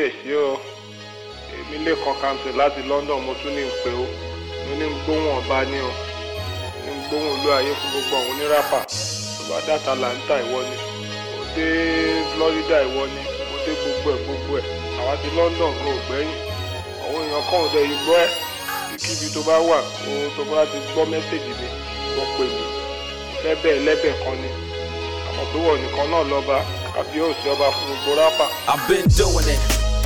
kábíyèsí o. Èmi lè kan láti London mo tún ní ń pè ó. Mo ní ń gbóhùn ọba ní o. Ní ń gbóhùn olú ayé fún gbogbo àwọn oníràpà bá dàtà Atlanta ìwọ ni. Mo dé Florida ìwọ ni. Mo dé gbogbo ẹ̀ gbogbo ẹ̀. Àwa ti London kò gbẹ́yìn. Àwọn èèyàn dẹ̀ yìí gbọ́ ẹ̀. Kíbi tó bá wà o tó bá ti gbọ́ mẹ́sẹ̀gì mi wọ́n pè mí. Ìfẹ́ bẹ́ẹ̀ kan ni. Àmọ́ tó wọ̀ nìkan náà lọ́ba kábíyèsí ọba fún gbogbo rápà. I've been doing it.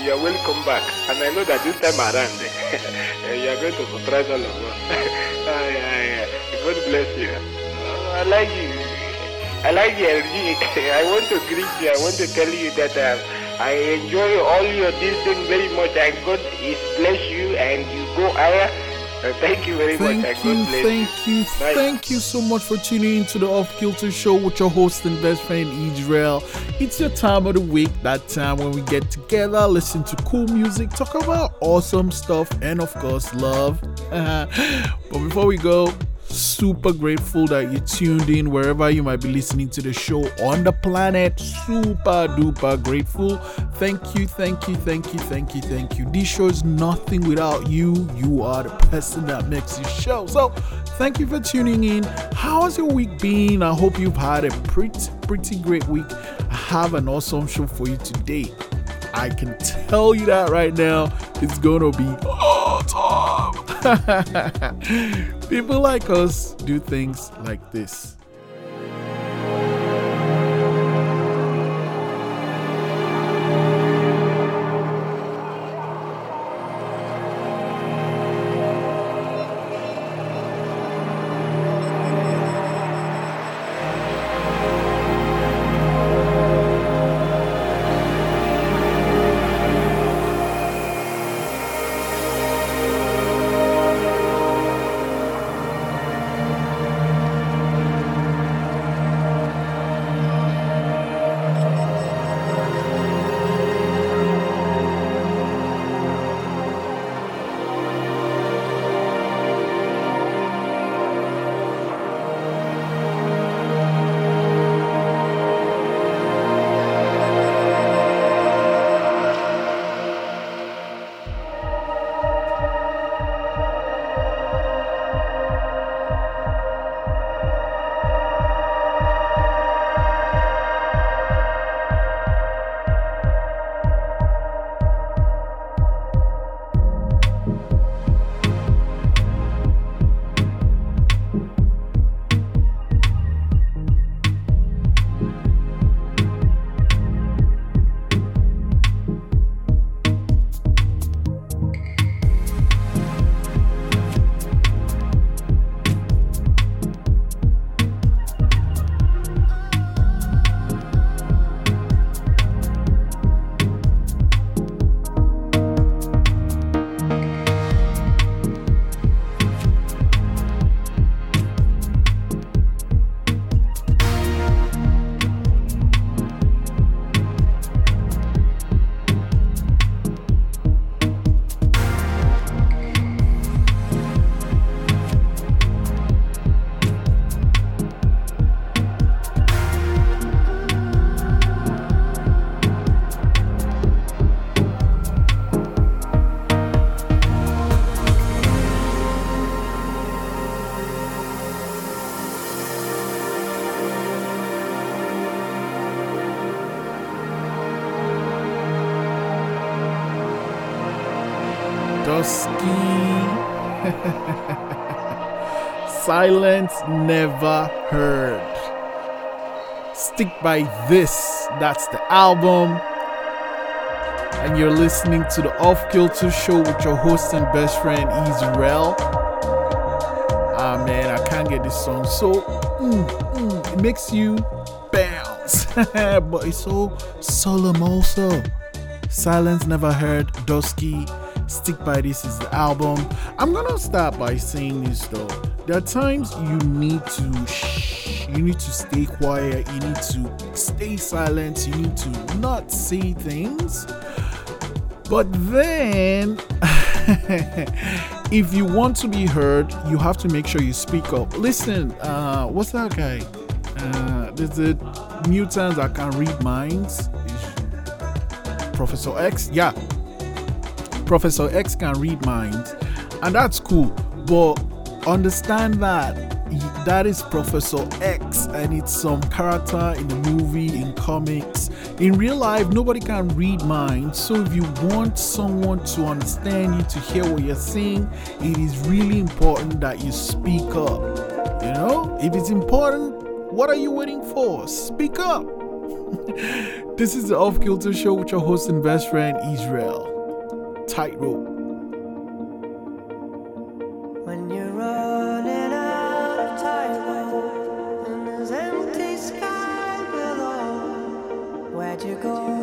and you are welcome back. And I know that this time around, you are going to surprise all of us. God bless you. Oh, I like you. I like you. I want to greet you. I want to tell you that um, I enjoy all your this very much. And God is bless you and you go higher. Uh, thank you very much. thank much. You, thank you, thank you so much for tuning into the Off Kilter Show with your host and best friend Israel. It's your time of the week, that time when we get together, listen to cool music, talk about awesome stuff, and of course, love. but before we go, super grateful that you tuned in wherever you might be listening to the show on the planet. Super duper grateful. Thank you, thank you, thank you, thank you, thank you. This show is nothing without you. You are the person that makes this show. So, thank you for tuning in. How has your week been? I hope you've had a pretty, pretty great week. I have an awesome show for you today. I can tell you that right now. It's gonna be awesome. People like us do things like this. Dusky. Silence never heard. Stick by this. That's the album. And you're listening to the Off Kilter Show with your host and best friend Israel. Ah man, I can't get this song. So mm, mm, it makes you bounce, but it's so solemn also. Silence never heard. Dusky. Stick by this is the album. I'm gonna start by saying this though. There are times you need to shh, you need to stay quiet, you need to stay silent, you need to not say things. But then, if you want to be heard, you have to make sure you speak up. Listen, uh, what's that guy? Uh, there's a mutant that can read minds. Professor X, yeah. Professor X can read minds, and that's cool. But understand that that is Professor X, and it's some character in the movie, in comics. In real life, nobody can read minds. So if you want someone to understand you, to hear what you're saying, it is really important that you speak up. You know, if it's important, what are you waiting for? Speak up. this is the Off Kilter Show with your host and best friend Israel. Tightrope. When you're running out of tightrope and there's empty sky below, where'd you go?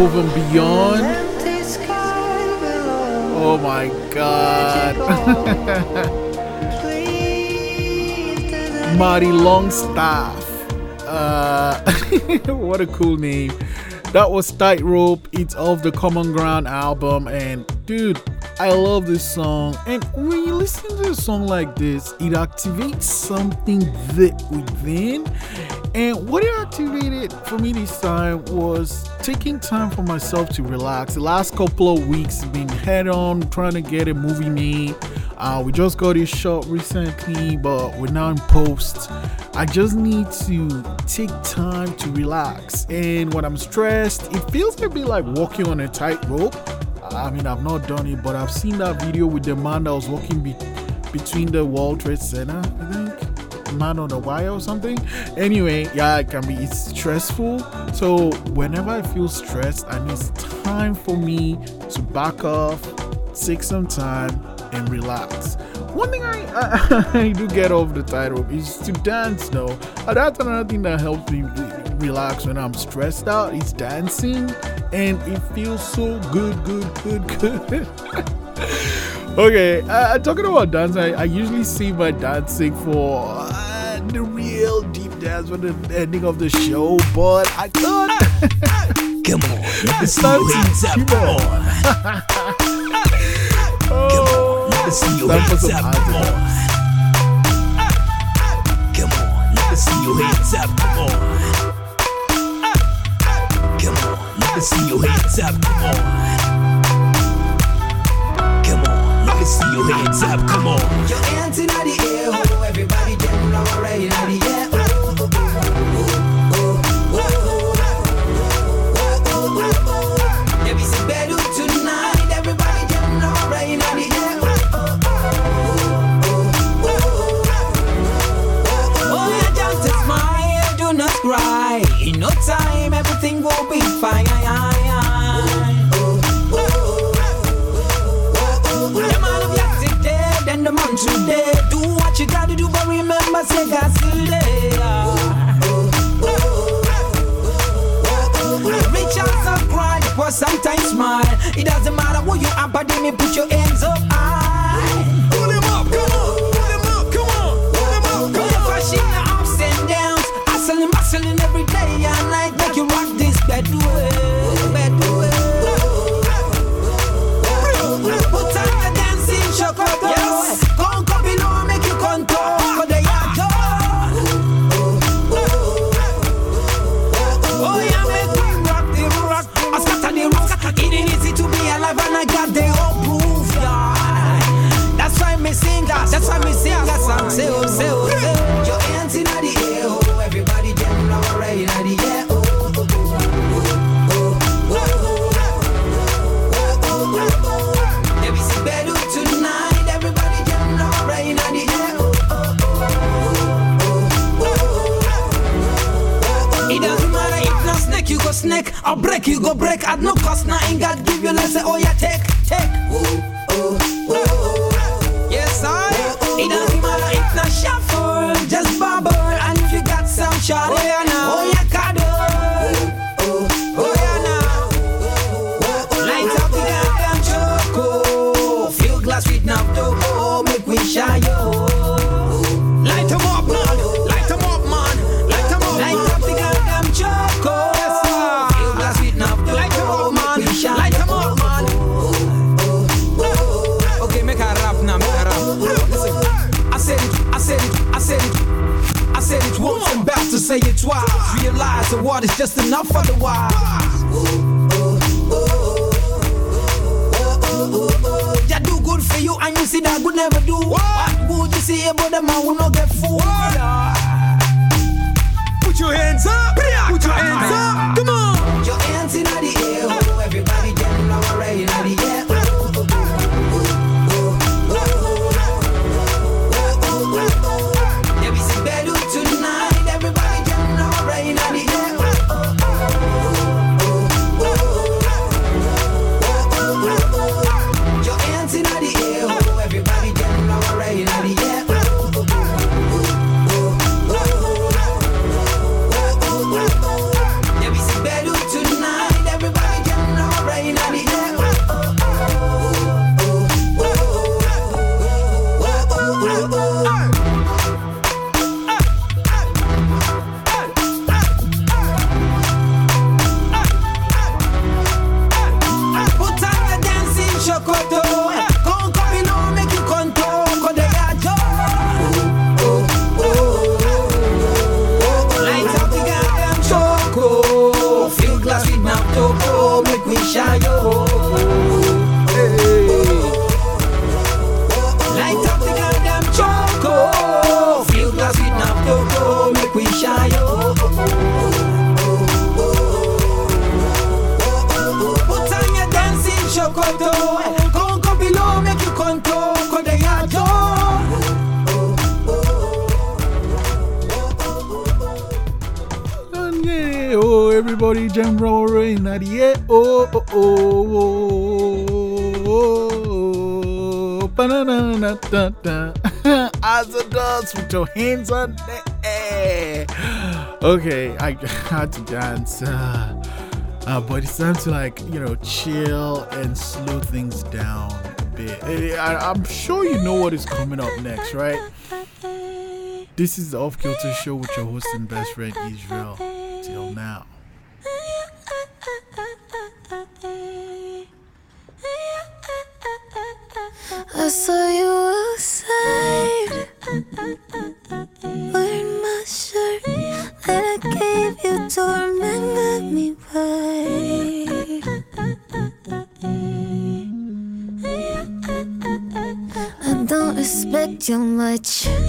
Above and beyond. empty sky below. Oh my god. Please, does anyone Marty Longstaff. Uh, what a cool name. That was Tightrope. It's off the Common Ground album. And dude, I love this song. And when you listen to a song like this, it activates something that within. And what it activated for me this time was taking time for myself to relax. The last couple of weeks been head on trying to get a movie made. Uh, we just got it shot recently, but we're now in post. I just need to take time to relax. And when I'm stressed, it feels a bit like walking on a tightrope. I mean, I've not done it, but I've seen that video with the man that was walking be- between the World Trade Center, man on a wire or something. Anyway, yeah, it can be it's stressful. So whenever I feel stressed, I it's time for me to back off, take some time, and relax. One thing I, I, I do get off the tightrope is to dance though. That's another thing that helps me relax when I'm stressed out is dancing and it feels so good, good, good, good. okay, uh, talking about dance, I, I usually see my dancing for the real deep dance for the ending of the show, but I thought. Come on, let us see your hands up. Come on. Come on, let us see your hands up. Come on. Come on, let us see your hands up. Come on. Come on, let us see your hands up. Come on. Come on, let us see your hands up. Come on. Your hands in the alright, lady. sometimes smile. It doesn't matter who you are, but let me put your hands up. had to dance. Uh, uh, but it's time to like you know chill and slow things down a bit. I, am sure you know what is coming up next, right? This is the Off Kilter Show with your host and best friend Israel. Till now. I saw you So much.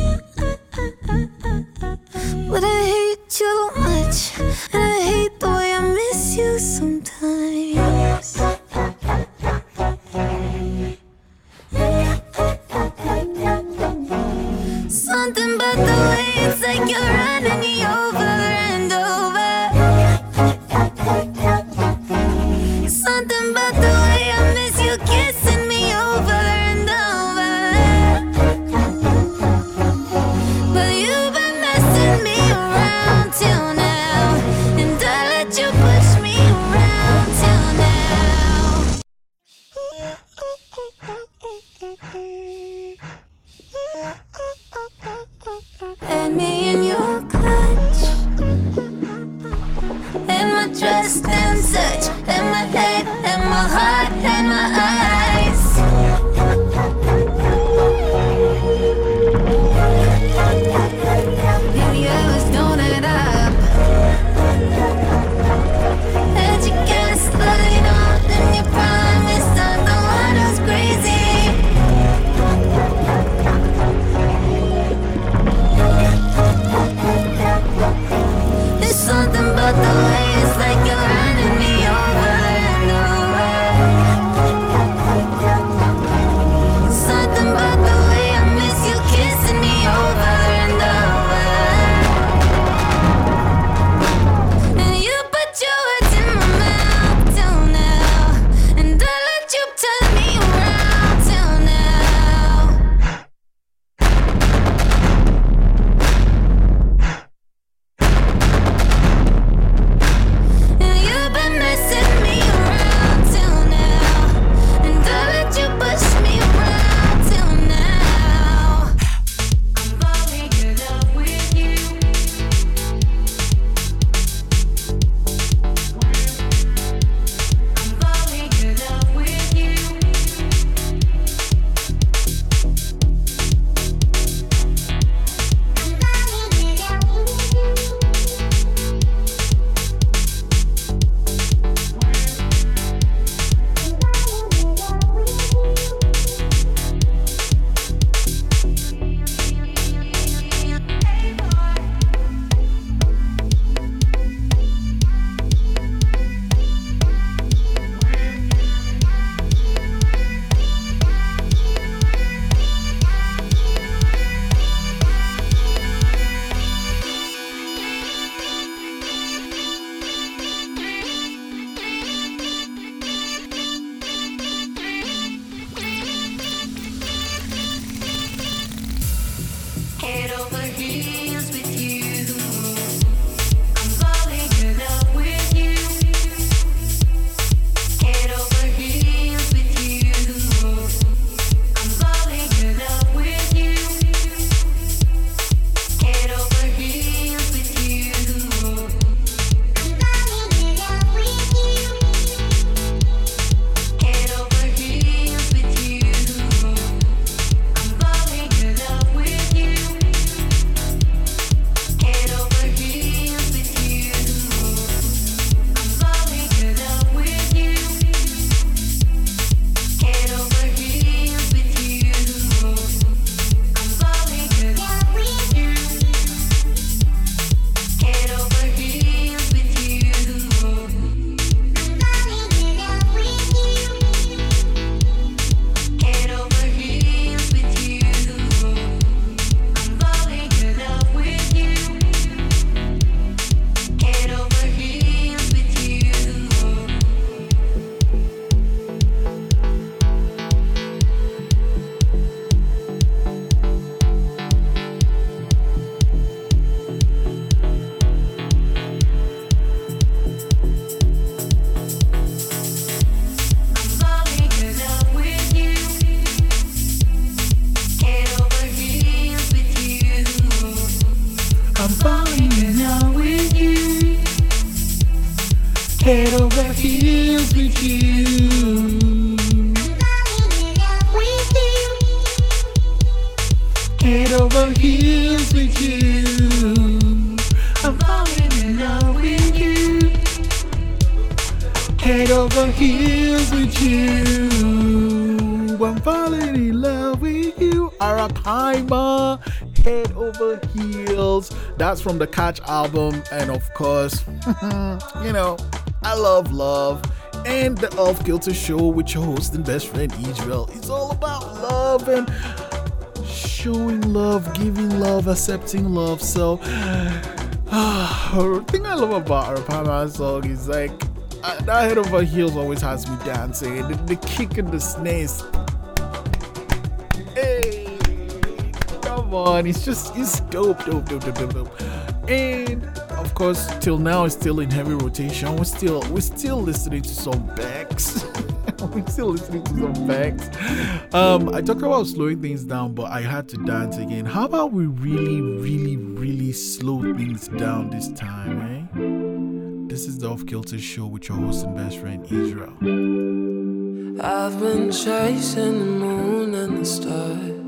Heels with you. Head over heels with you. I'm falling in love with you. Head over heels with you. I'm falling in love with you. Head over heels. That's from the Catch album. And of course, you know, I love love. And the Off Kilter Show with your host and best friend Israel. It's all about love and showing love, giving love, accepting love. So, the thing I love about Arapaima song is like uh, that head over heels always has me dancing. The, the kick and the snares. Hey, come on, it's just it's dope, dope, dope, dope, dope, dope. And course, till now it's still in heavy rotation. We're still we're still listening to some Banks. we're still listening to some Banks. Um, I talked about slowing things down, but I had to dance again. How about we really, really, really slow things down this time, eh? This is the Off Kilter Show with your host and best friend Israel. I've been chasing the moon and the stars.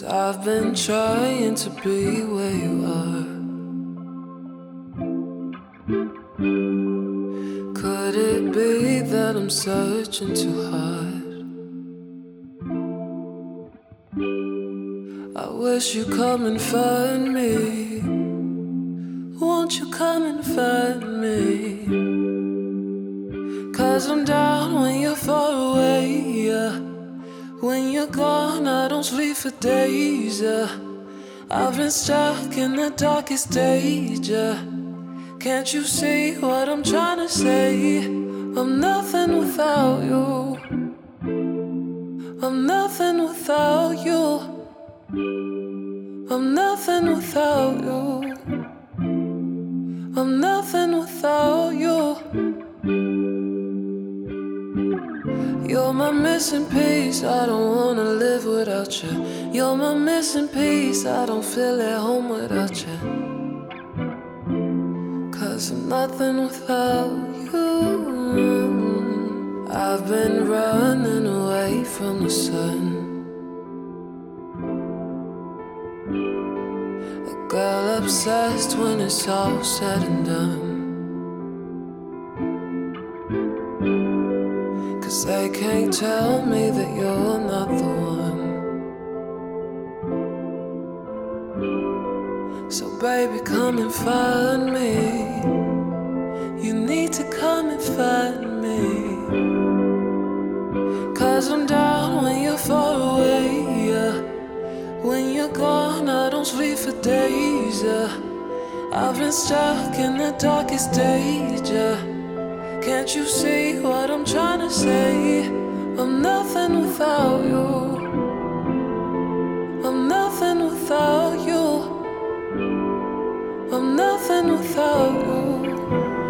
Cause I've been trying to be where you are. Could it be that I'm searching too hard? I wish you'd come and find me. Won't you come and find me? Cause I'm down when you're far away. Yeah. When you're gone, I don't sleep for days. Yeah. I've been stuck in the darkest stage. Yeah. Can't you see what I'm trying to say? I'm nothing without you. I'm nothing without you. I'm nothing without you. I'm nothing without you. You're my missing piece, I don't wanna live without you. You're my missing piece, I don't feel at home without you. Cause I'm nothing without you. I've been running away from the sun. A girl obsessed when it's all said and done. Cause they can't tell me that you're not the one. So, baby, come and find me. You need to come and find me. Cause I'm down when you're far away. Yeah. When you're gone, I don't sleep for days. Yeah. I've been stuck in the darkest stage. Yeah. Can't you see what I'm trying to say? I'm nothing without you. I'm nothing without you. I'm nothing without you.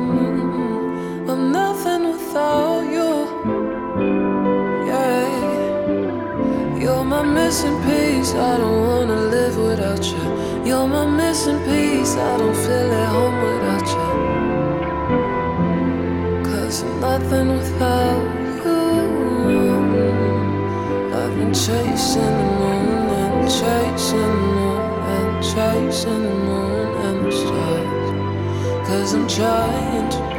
Mm, I'm nothing without you. Yeah. You're my missing piece. I don't wanna live without you. You're my missing piece. I don't feel at home Cause I'm trying to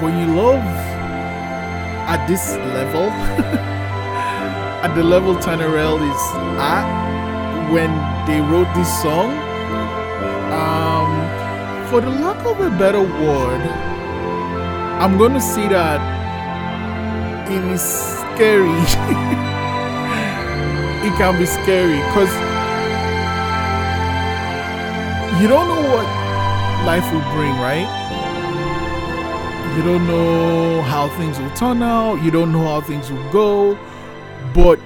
when you love this level, at the level Tanerelle is at when they wrote this song, um, for the lack of a better word, I'm going to say that it is scary. it can be scary because you don't know what life will bring, right? You don't know how things will turn out. You don't know how things will go. But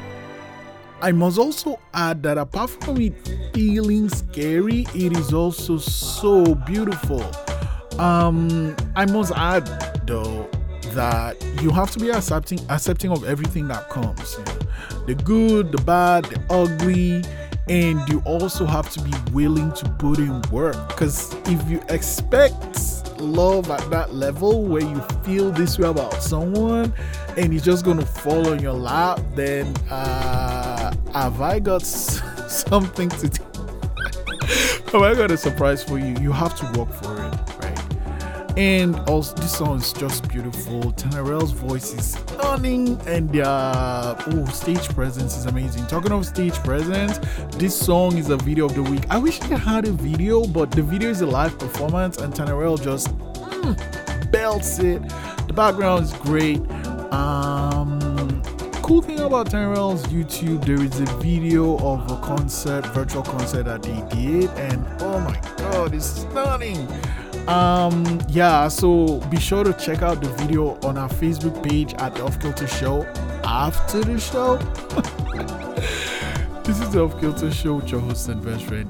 I must also add that apart from it feeling scary, it is also so beautiful. Um, I must add though that you have to be accepting accepting of everything that comes. you know. The good, the bad, the ugly, and you also have to be willing to put in work. Because if you expect love at that level where you feel this way about someone and it's just gonna fall on your lap, then uh, have I got something to do? have I got a surprise for you? You have to work for it? And also, this song is just beautiful. Tanerelle's voice is stunning, and their oh, stage presence is amazing. Talking of stage presence, this song is a video of the week. I wish I had a video, but the video is a live performance, and Tanerelle just mm, belts it. The background is great. Um, cool thing about Tanerelle's YouTube, there is a video of a concert, virtual concert that they did, and oh my god, it's stunning. Um, yeah, so be sure to check out the video on our Facebook page at the Off Kilter Show after the show. this is the Off Kilter Show with your host and best friend,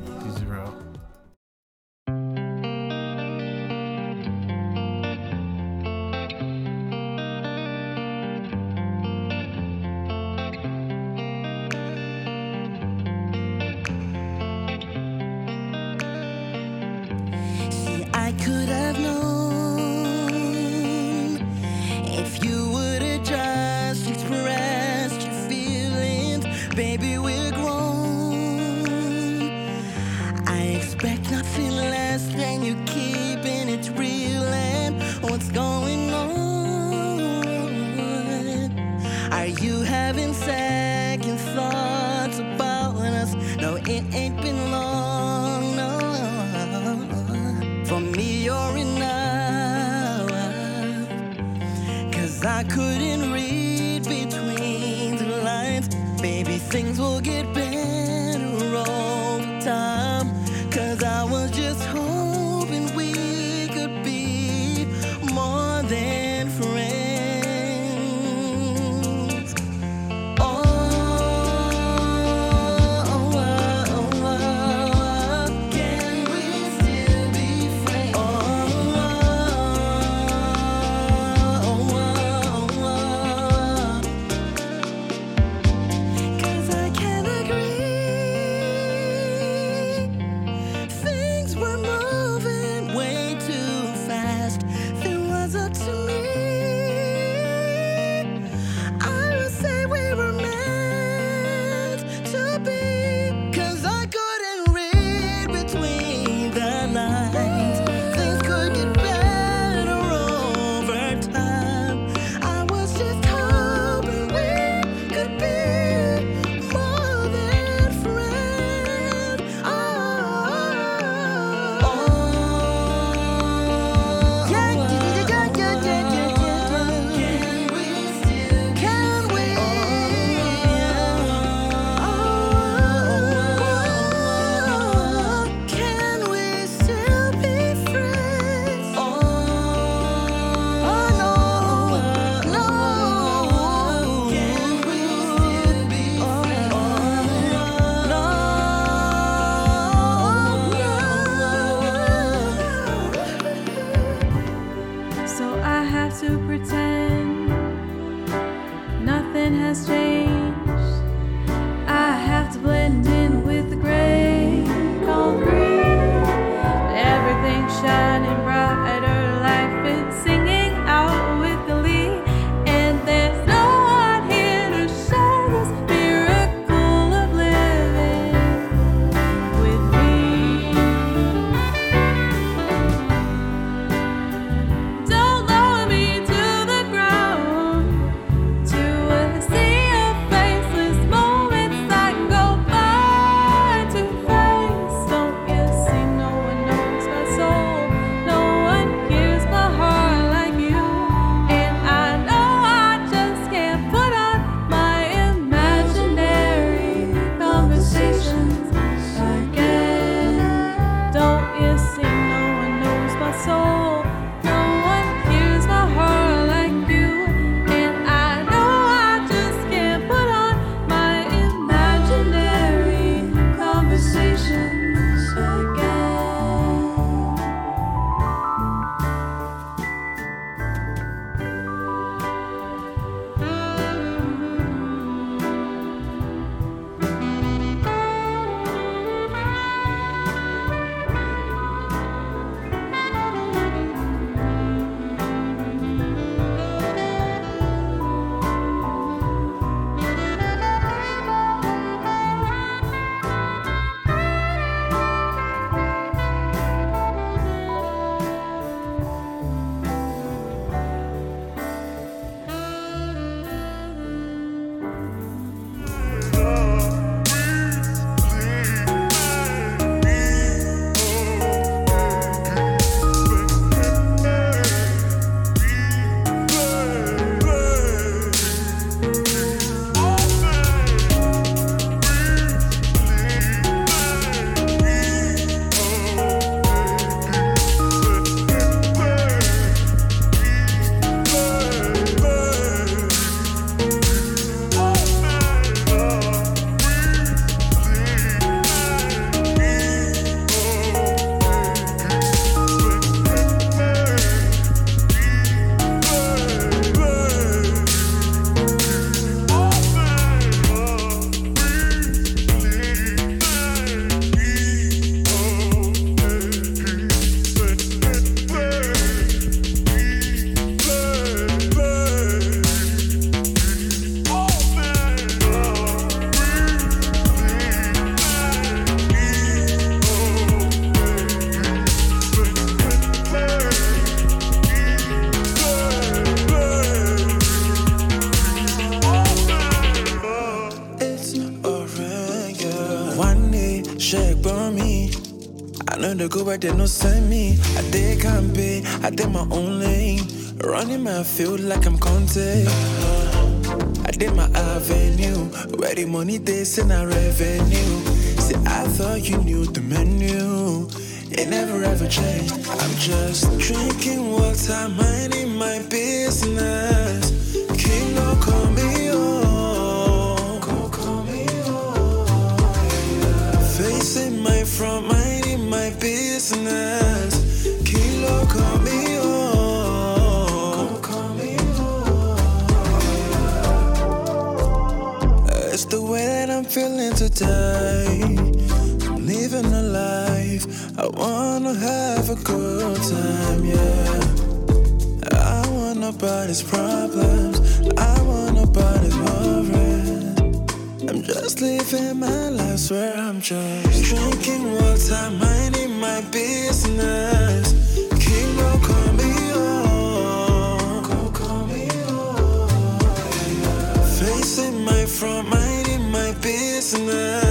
you having second thoughts about us? No, it ain't been long, no. For me, you're enough. Cause I couldn't They where they no send me. I did campaign, I did my own lane. Running my field like I'm Kanté. I did my avenue. Where the money they send a revenue. See, I thought you knew the menu. It never ever changed. I'm just drinking water, minding my business. King, don't call me on. Call me on. Facing my front, my business. Kilo, call me. It's the way that I'm feeling today. I'm living a life. I wanna have a good time, yeah. I want nobody's problems. I want nobody's worries. I'm just living my life, swear I'm just drinking water, my business. King, don't call me on. Call me on. Facing my front, minding my business.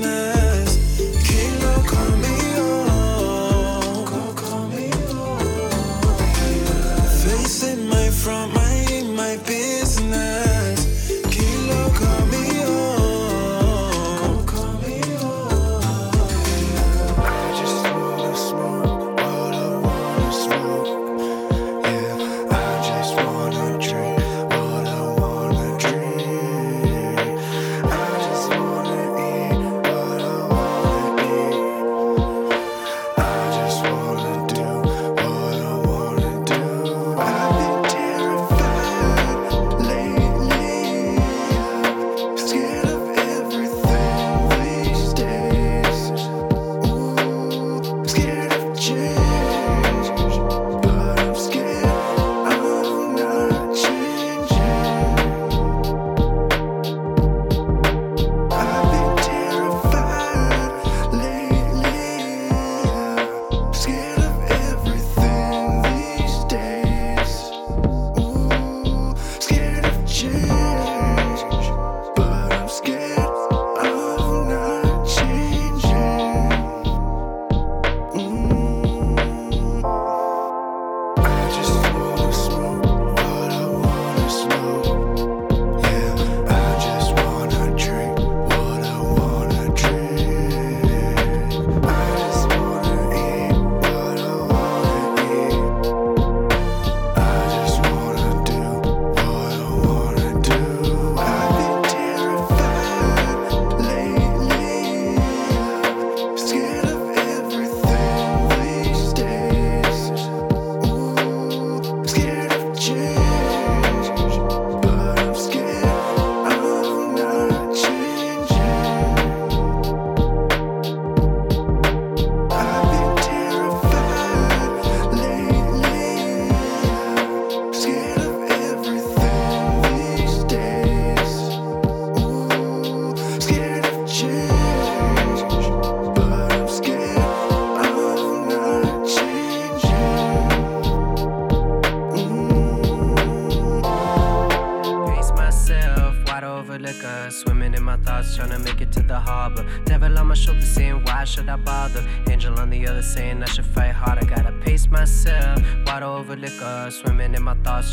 promise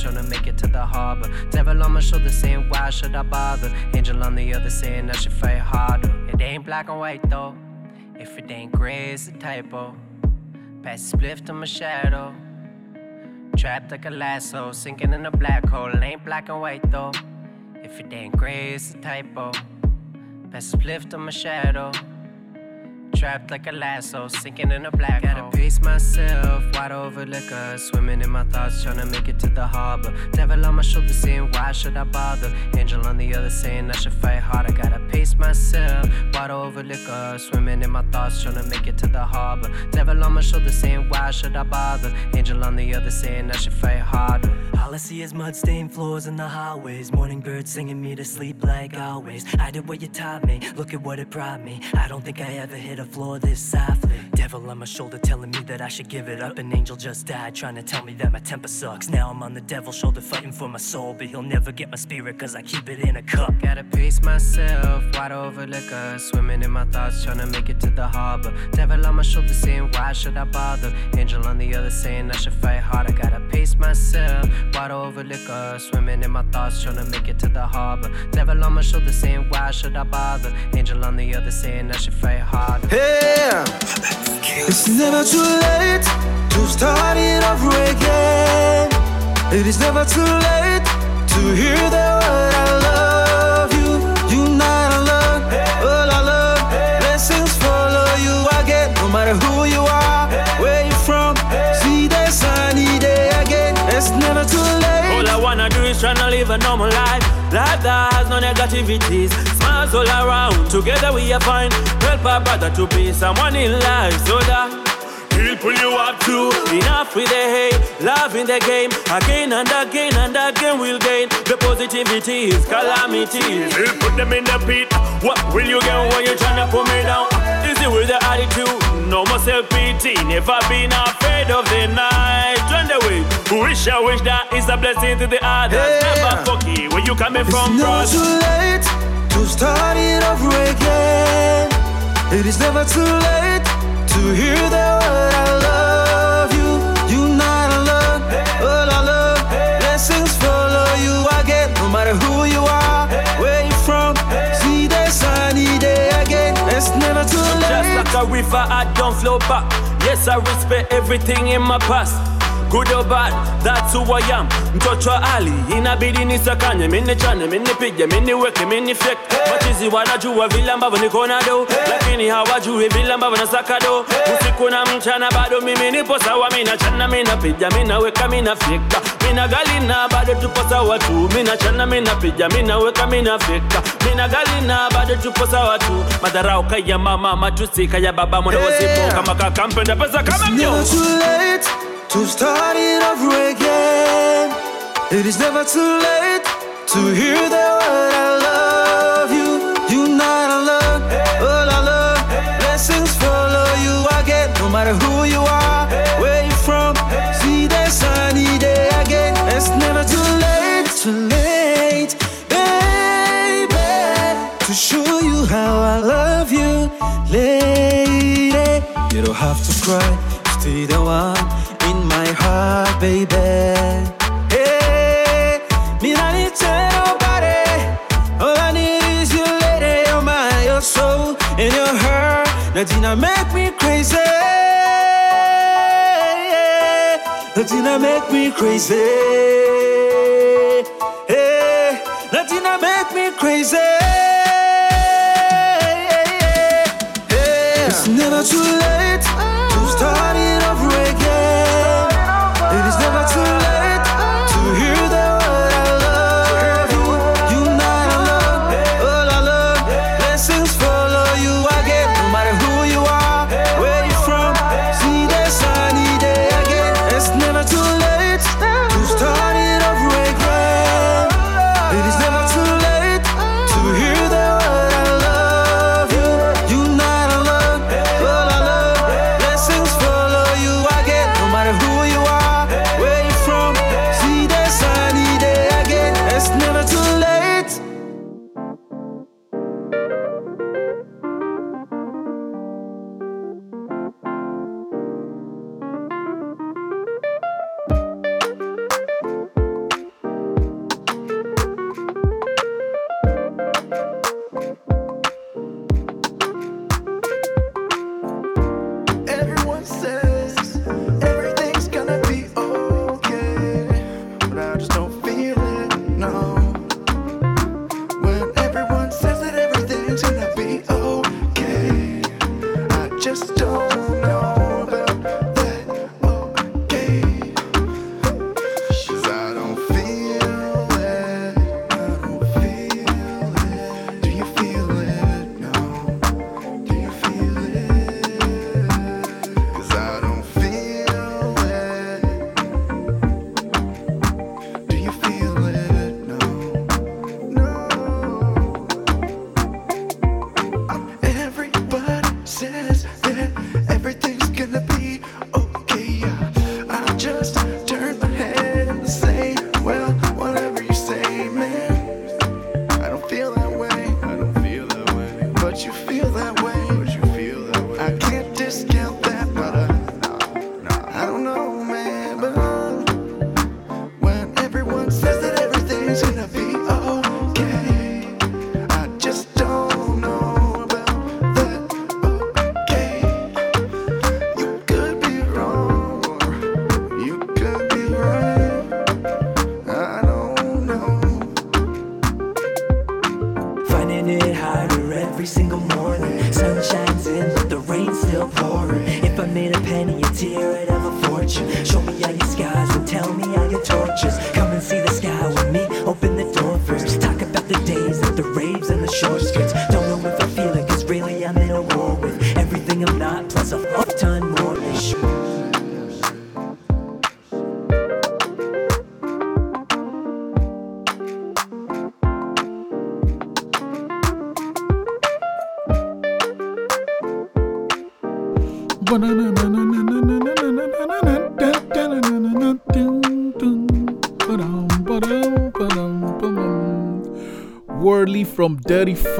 trying to make it to the harbor. Devil on my shoulder saying, Why should I bother? Angel on the other saying, I should fight harder. It ain't black and white though. If it ain't gray, it's a typo. Pass spliff to my shadow. Trapped like a lasso, sinking in a black hole. It ain't black and white though. If it ain't gray, it's a typo. Pass spliff to my shadow. Trapped like a lasso, sinking in a black Gotta pace myself, wide over liquor, swimming in my thoughts, trying to make it to the harbor. Devil on my shoulder saying, why should I bother? Angel on the other saying I should fight harder. Gotta pace myself, wide over liquor, swimming in my thoughts, trying to make it to the harbor. Devil on my shoulder saying, why should I bother? Angel on the other saying I should fight harder. All I see is mud stained floors in the hallways. Morning birds singing me to sleep like always. I did what you taught me, look at what it brought me. I don't think I ever hit a floor this softly. Devil on my shoulder telling me that I should give it up. An angel just died trying to tell me that my temper sucks. Now I'm on the devil's shoulder fighting for my soul, but he'll never get my spirit cause I keep it in a cup. Gotta pace myself, wide over liquor, swimming in my thoughts, trying to make it to the harbor. Devil on my shoulder saying, why should I bother? Angel on the other saying I should fight harder. Gotta pace myself, wide over liquor, swimming in my thoughts, trying to make it to the harbor. Devil on my shoulder saying, why should I bother? Angel on the other saying I should fight harder. Yeah, it's never too late to start it over again. It is never too late to hear the tryna live a normal life. Life that has no negativities. Smiles all around, together we are fine. Help our brother to be someone in life so that he'll pull you up too. Enough with the hate, love in the game. Again and again and again we'll gain. The positivities, calamities. He'll put them in the pit. What will you get when you tryna put me down? Easy with the attitude, no more self-pity. Never been afraid of the night. Turn the way. Wish I wish that is a blessing to the others. Never fucky where you coming from, It's never too late to start it over again. It is never too late to hear the word a river, I don't flow back. Yes, I respect everything in my past. Good or bad, that's who I am. Mtoto ali inabidi nisakanye, mini chane, mini pige, mini weke, mini fake. Machizi wanajua vile ambavyo niko na do, lakini hawajui vile ambavyo nasaka do. Usiku na mchana bado mimi nipo sawa, mina chana, mina piga, mina weka, mina fika. Mina gali na bado tupo sawa tu, mina chana, mina piga, mina weka, mina fika. Mina gali na bado tupo sawa tu. Madharau kaya mama, matusi kaya baba, mwana wasipo kama kaka mpenda pesa kama mnyo. To start it over again. It is never too late to hear the word I love you. You're not alone, all I love. Blessings follow you again, no matter who you are, where you from. See the sunny day again. It's never too late, too late, baby, to show you how I love you, lady. You don't have to cry, stay the one heart, baby. Hey, me nobody. All I need is your soul and your heart. Nadina make me crazy. Nadina make me crazy. Hey, Nadina make me crazy. It's never too late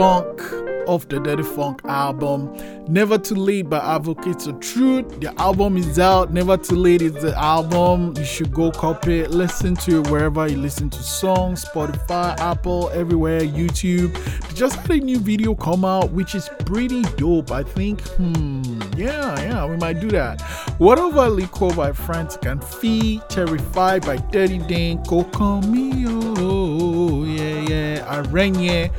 Phunk off the Dirty Phunk album. Never Too Late by Advocates of Truth. The album is out. Never Too Late is the album. You should go copy it, listen to it wherever you listen to songs Spotify, Apple, everywhere, YouTube. They just had a new video come out, which is pretty dope. I think, hmm, yeah, yeah, we might do that. Water Over Liquor by Frantik and Phee, Terrified by Dirty Dane, Ko Kanmi, yeah, yeah, Arenye.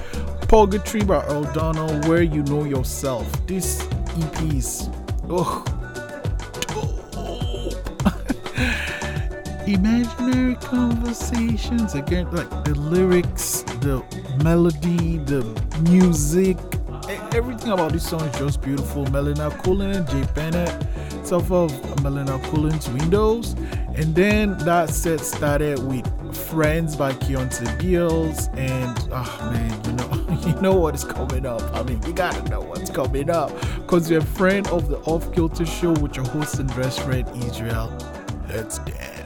Purgatory by Earl Donald, Where You Know Yourself. This EP is oh, imaginary conversations again, like the lyrics, the melody, the music, everything about this song is just beautiful. Melina Coolen, Jade Bennett, stuff of Melina Coolen's Windows, and then that set started with Friends by Keonte Beals, and oh man, you know what is coming up. I mean, you gotta know what's coming up because you're a friend of the Off Kilter Show with your host and best friend Israel. Let's dance.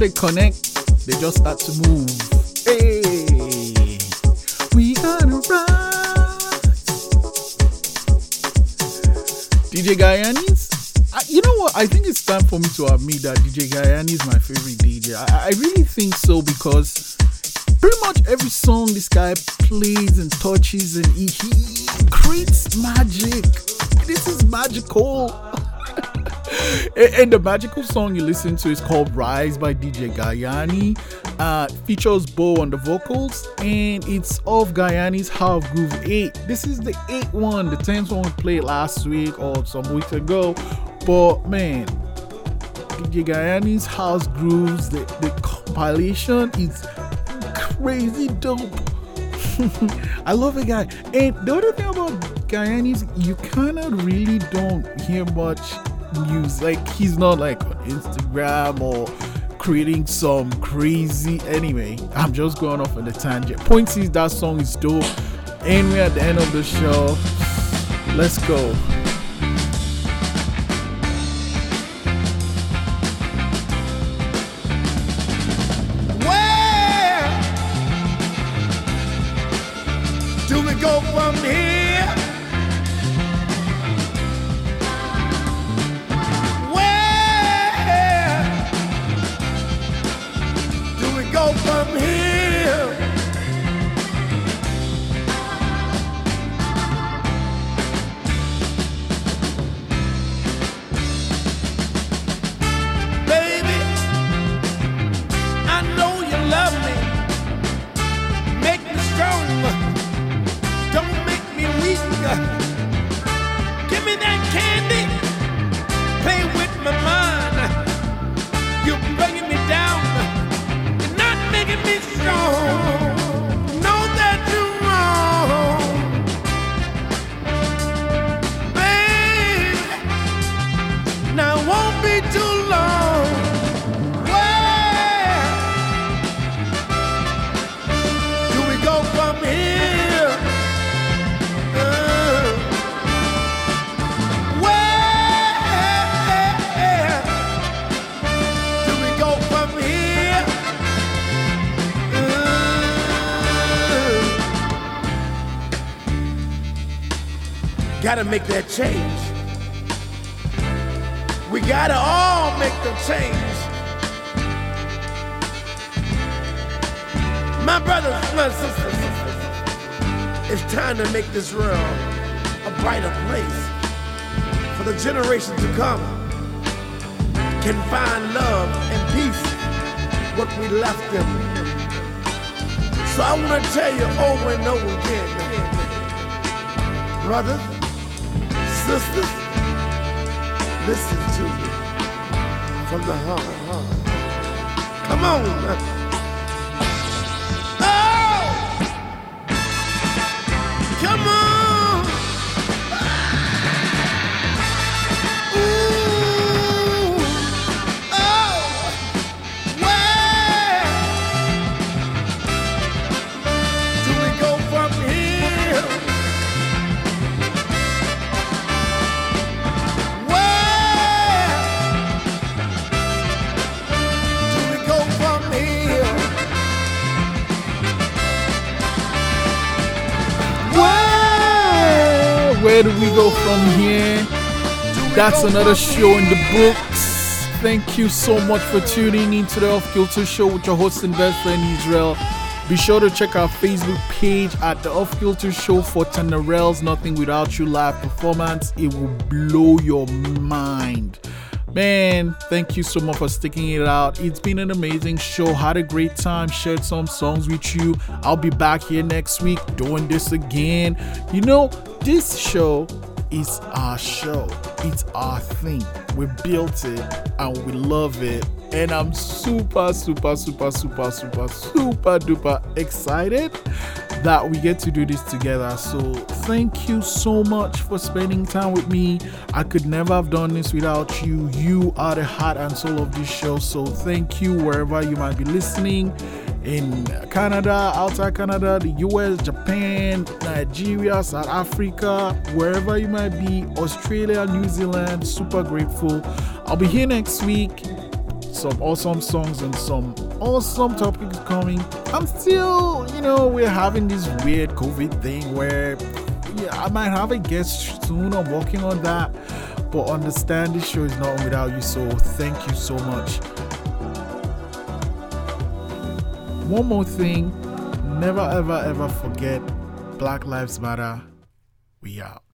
They connect, they just start to move. Hey, we gonna rise. DJ Ganyani's. I- You know what? I think it's time for me to admit that DJ Ganyani is my favorite DJ. I, I really think so because pretty much every song this guy plays and touches and he, he creates magic. This is magical. And, the magical song you listen to is called Rise by DJ Ganyani. Uh, features Bo on the vocals and it's off Ganyani's Half Groove 8. This is the 8th one, the 10th one we played last week or some weeks ago. But man, DJ Ganyani's House Grooves, the, the compilation is crazy dope. I love the guy. And the other thing about Ganyani is you kind of really don't hear much news. Like he's not like on Instagram or creating some crazy. Anyway, I'm just going off on the tangent. Point is that song is dope. And we're at the end of the show. Let's go. Make that change. We gotta all make the change. My brothers, my sisters, it's time to make this world a brighter place for the generation to come. Can find love and peace what we left them. So I want to tell you over and over again, brothers, sisters, listen to me from the heart. Come on. Where, do we go from here? That's another show in the books. Thank you so much for tuning in to the Off Kilter Show with your host and best friend Israel. Be sure to check our Facebook page at the Off Kilter Show for Tanerelle's Nothing Without You live performance. It will blow your mind. Man, thank you so much for sticking it out. It's been an amazing show. Had a great time. Shared some songs with you. I'll be back here next week doing this again. You know, this show is our show. It's our thing. We built it and we love it. And I'm super, super, super, super, super, super duper excited that we get to do this together. So, thank you so much for spending time with me. I could never have done this without you. You are the heart and soul of this show. So, thank you wherever you might be listening. in Canada, outside Canada, the US, Japan, Nigeria, South Africa, wherever you might be, Australia, New Zealand. Super grateful. I'll be here next week. Some awesome songs and some awesome topics coming. I'm still, you know, we're having this weird COVID thing where yeah, I might have a guest soon. I'm working on that. But understand this show is not without you, so thank you so much. One more thing never, ever, ever forget Black Lives Matter. We out.